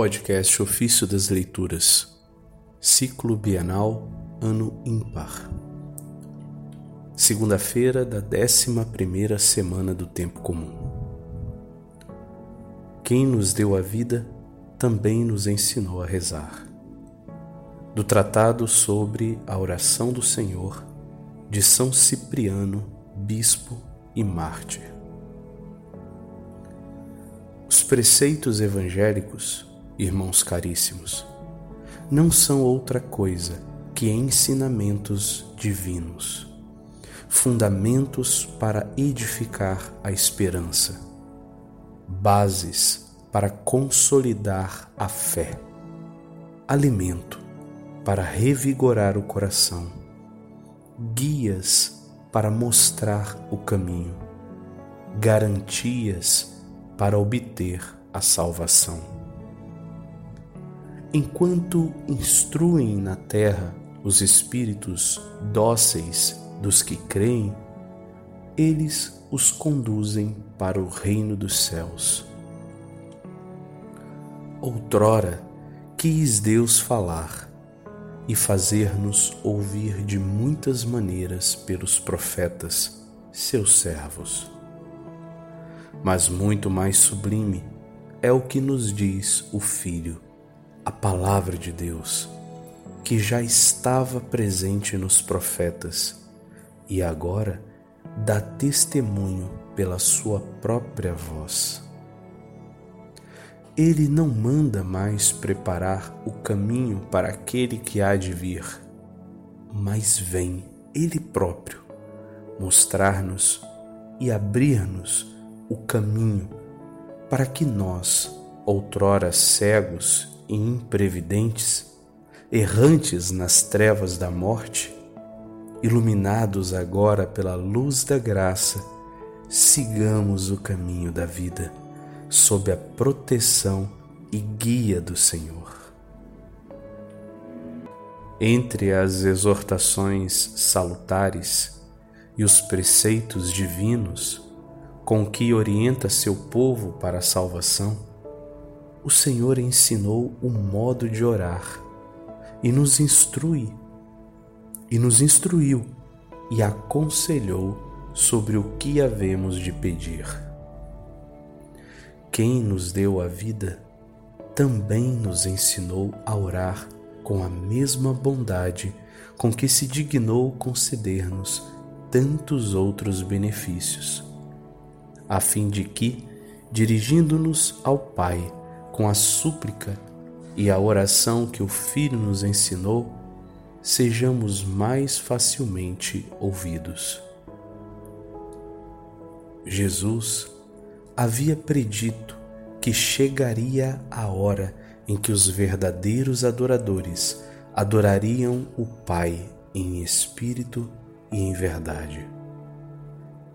Podcast Ofício das Leituras, Ciclo Bienal, Ano Ímpar. Segunda-feira da décima primeira semana do Tempo Comum. Quem nos deu a vida também nos ensinou a rezar. Do Tratado sobre a Oração do Senhor, de São Cipriano, Bispo e Mártir. Os preceitos evangélicos irmãos caríssimos, não são outra coisa que ensinamentos divinos, fundamentos para edificar a esperança, bases para consolidar a fé, alimento para revigorar o coração, guias para mostrar o caminho, garantias para obter a salvação enquanto instruem na terra os espíritos dóceis dos que creem, eles os conduzem para o reino dos céus. Outrora quis Deus falar e fazer-nos ouvir de muitas maneiras pelos profetas, seus servos. Mas muito mais sublime é o que nos diz o Filho a palavra de Deus, que já estava presente nos profetas e agora dá testemunho pela sua própria voz. Ele não manda mais preparar o caminho para aquele que há de vir, mas vem Ele próprio mostrar-nos e abrir-nos o caminho para que nós, outrora cegos e imprevidentes, errantes nas trevas da morte, iluminados agora pela luz da graça, sigamos o caminho da vida sob a proteção e guia do Senhor. Entre as exortações salutares e os preceitos divinos com que orienta seu povo para a salvação, o Senhor ensinou o modo de orar e nos instrui, e nos instruiu e aconselhou sobre o que havemos de pedir. Quem nos deu a vida também nos ensinou a orar com a mesma bondade com que se dignou conceder-nos tantos outros benefícios, a fim de que, dirigindo-nos ao Pai, com a súplica e a oração que o Filho nos ensinou, sejamos mais facilmente ouvidos. Jesus havia predito que chegaria a hora em que os verdadeiros adoradores adorariam o Pai em espírito e em verdade.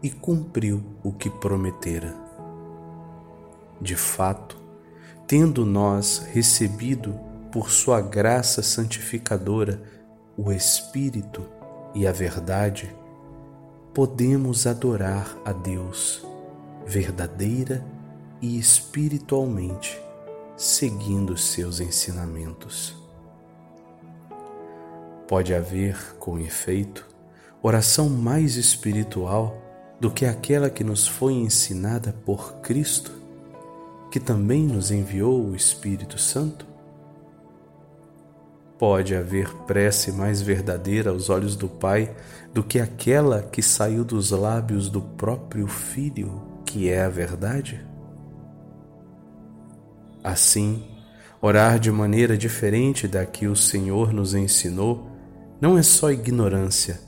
E cumpriu o que prometera. De fato, tendo nós recebido por Sua graça santificadora o Espírito e a verdade, podemos adorar a Deus verdadeira e espiritualmente, seguindo seus ensinamentos. Pode haver, com efeito, oração mais espiritual do que aquela que nos foi ensinada por Cristo? Que também nos enviou o Espírito Santo? Pode haver prece mais verdadeira aos olhos do Pai do que aquela que saiu dos lábios do próprio Filho, que é a verdade? Assim, orar de maneira diferente da que o Senhor nos ensinou não é só ignorância,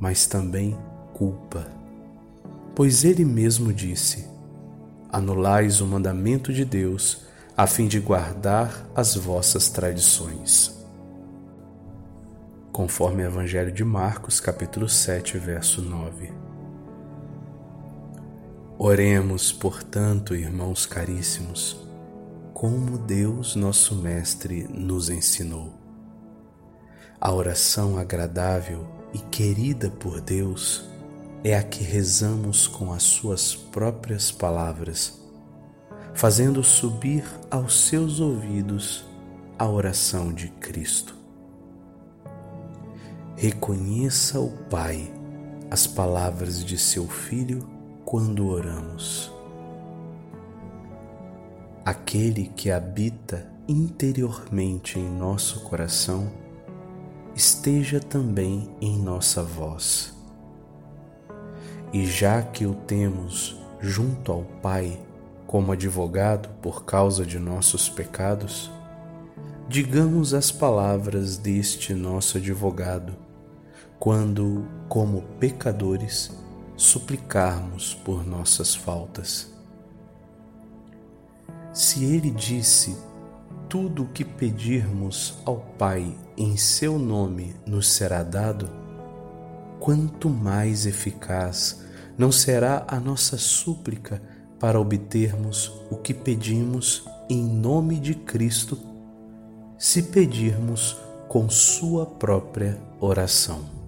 mas também culpa. Pois Ele mesmo disse: anulais o mandamento de Deus, a fim de guardar as vossas tradições. Conforme o Evangelho de Marcos, capítulo 7, verso 9. Oremos, portanto, irmãos caríssimos, como Deus, nosso Mestre, nos ensinou. A oração agradável e querida por Deus é a que rezamos com as suas próprias palavras, fazendo subir aos seus ouvidos a oração de Cristo. Reconheça o Pai as palavras de seu Filho quando oramos. Aquele que habita interiormente em nosso coração esteja também em nossa voz. E já que o temos junto ao Pai como advogado por causa de nossos pecados, digamos as palavras deste nosso advogado quando, como pecadores, suplicarmos por nossas faltas. Se ele disse: Tudo o que pedirmos ao Pai em seu nome nos será dado, quanto mais eficaz não será a nossa súplica para obtermos o que pedimos em nome de Cristo, se pedirmos com Sua própria oração.